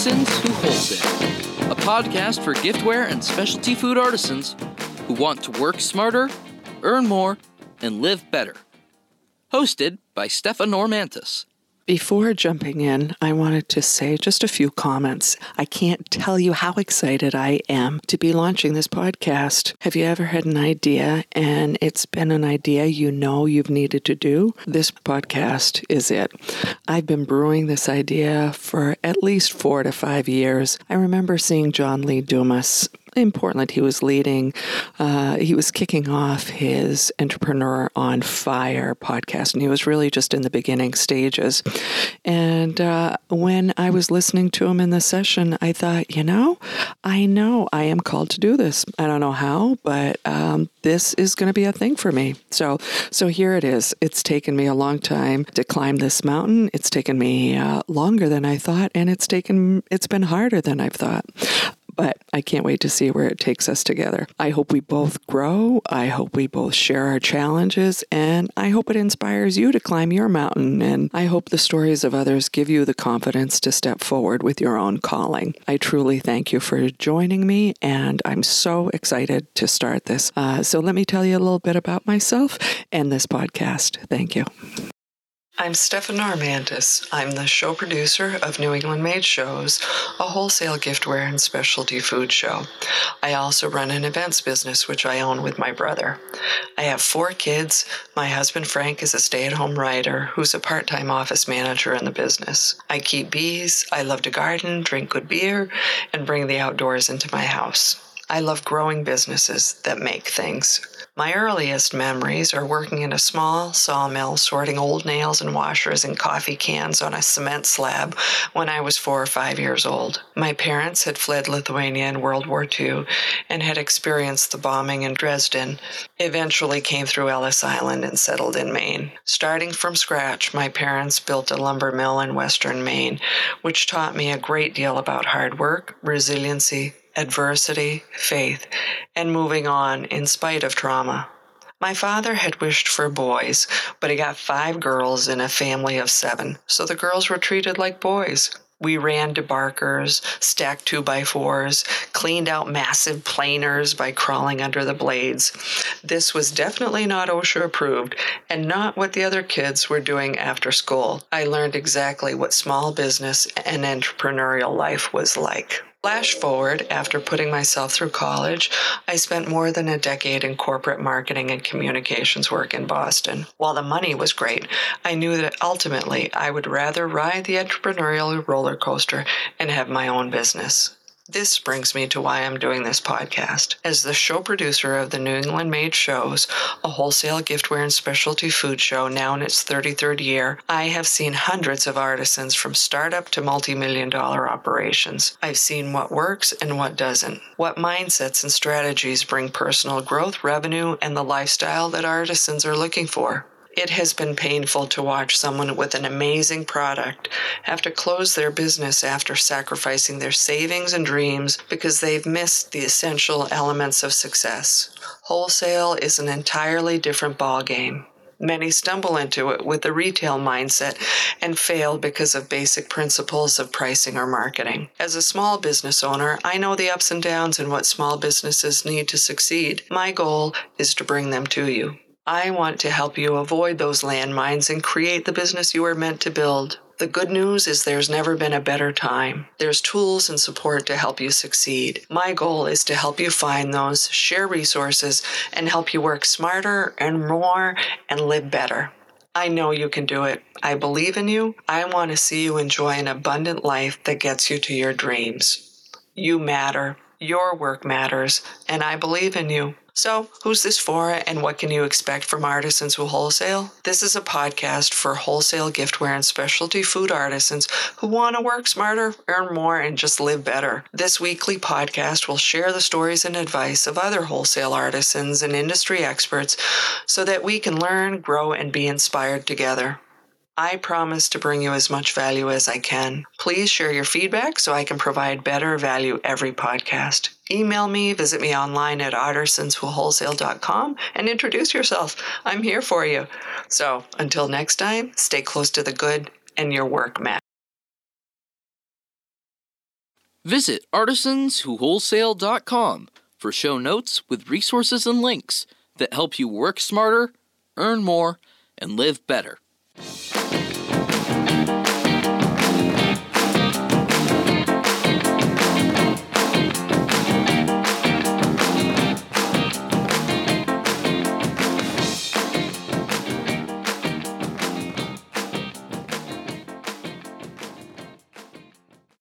Artisans Who Wholesale, a podcast for giftware and specialty food artisans who want to work smarter, earn more, and live better. Hosted by Stefan Normantis. Before jumping in, I wanted to say just a few comments. I can't tell you how excited I am to be launching this podcast. Have you ever had an idea and it's been an idea you know you've needed to do? This podcast is it. I've been brewing this idea for at least four to five years. I remember seeing John Lee Dumas in Portland, he was leading, uh, he was kicking off his Entrepreneur on Fire podcast, and he was really just in the beginning stages. And uh, when I was listening to him in the session, I thought, you know, I know I am called to do this. I don't know how, but um, this is going to be a thing for me. So, so here it is. It's taken me a long time to climb this mountain. It's taken me uh, longer than I thought, and it's taken it's been harder than I've thought but I can't wait to see where it takes us together. I hope we both grow. I hope we both share our challenges, and I hope it inspires you to climb your mountain. And I hope the stories of others give you the confidence to step forward with your own calling. I truly thank you for joining me, and I'm so excited to start this. Uh, so let me tell you a little bit about myself and this podcast. Thank you. I'm Stefan Armandis. I'm the show producer of New England Made Shows, a wholesale giftware and specialty food show. I also run an events business, which I own with my brother. I have four kids. My husband Frank is a stay at home writer who's a part time office manager in the business. I keep bees, I love to garden, drink good beer, and bring the outdoors into my house. I love growing businesses that make things. My earliest memories are working in a small sawmill sorting old nails and washers and coffee cans on a cement slab when I was four or five years old. My parents had fled Lithuania in World War II and had experienced the bombing in Dresden, eventually came through Ellis Island and settled in Maine. Starting from scratch, my parents built a lumber mill in western Maine, which taught me a great deal about hard work, resiliency, adversity, faith, and moving on in spite of trauma. My father had wished for boys, but he got five girls in a family of seven, so the girls were treated like boys. We ran debarkers, stacked two by fours, cleaned out massive planers by crawling under the blades. This was definitely not OSHA approved and not what the other kids were doing after school. I learned exactly what small business and entrepreneurial life was like. Flash forward, after putting myself through college, I spent more than a decade in corporate marketing and communications work in Boston. While the money was great, I knew that ultimately I would rather ride the entrepreneurial roller coaster and have my own business. This brings me to why I'm doing this podcast. As the show producer of the New England Made Shows, a wholesale giftware and specialty food show now in its 33rd year, I have seen hundreds of artisans from startup to multi million dollar operations. I've seen what works and what doesn't, what mindsets and strategies bring personal growth, revenue, and the lifestyle that artisans are looking for. It has been painful to watch someone with an amazing product have to close their business after sacrificing their savings and dreams because they've missed the essential elements of success. Wholesale is an entirely different ballgame. Many stumble into it with a retail mindset and fail because of basic principles of pricing or marketing. As a small business owner, I know the ups and downs and what small businesses need to succeed. My goal is to bring them to you. I want to help you avoid those landmines and create the business you are meant to build. The good news is there's never been a better time. There's tools and support to help you succeed. My goal is to help you find those, share resources, and help you work smarter and more and live better. I know you can do it. I believe in you. I want to see you enjoy an abundant life that gets you to your dreams. You matter. Your work matters, and I believe in you. So, who's this for and what can you expect from artisans who wholesale? This is a podcast for wholesale giftware and specialty food artisans who want to work smarter, earn more, and just live better. This weekly podcast will share the stories and advice of other wholesale artisans and industry experts so that we can learn, grow, and be inspired together. I promise to bring you as much value as I can. Please share your feedback so I can provide better value every podcast. Email me, visit me online at artisanswholesale.com and introduce yourself. I'm here for you. So until next time, stay close to the good and your work matters. Visit artisanswhowholesale.com for show notes with resources and links that help you work smarter, earn more, and live better.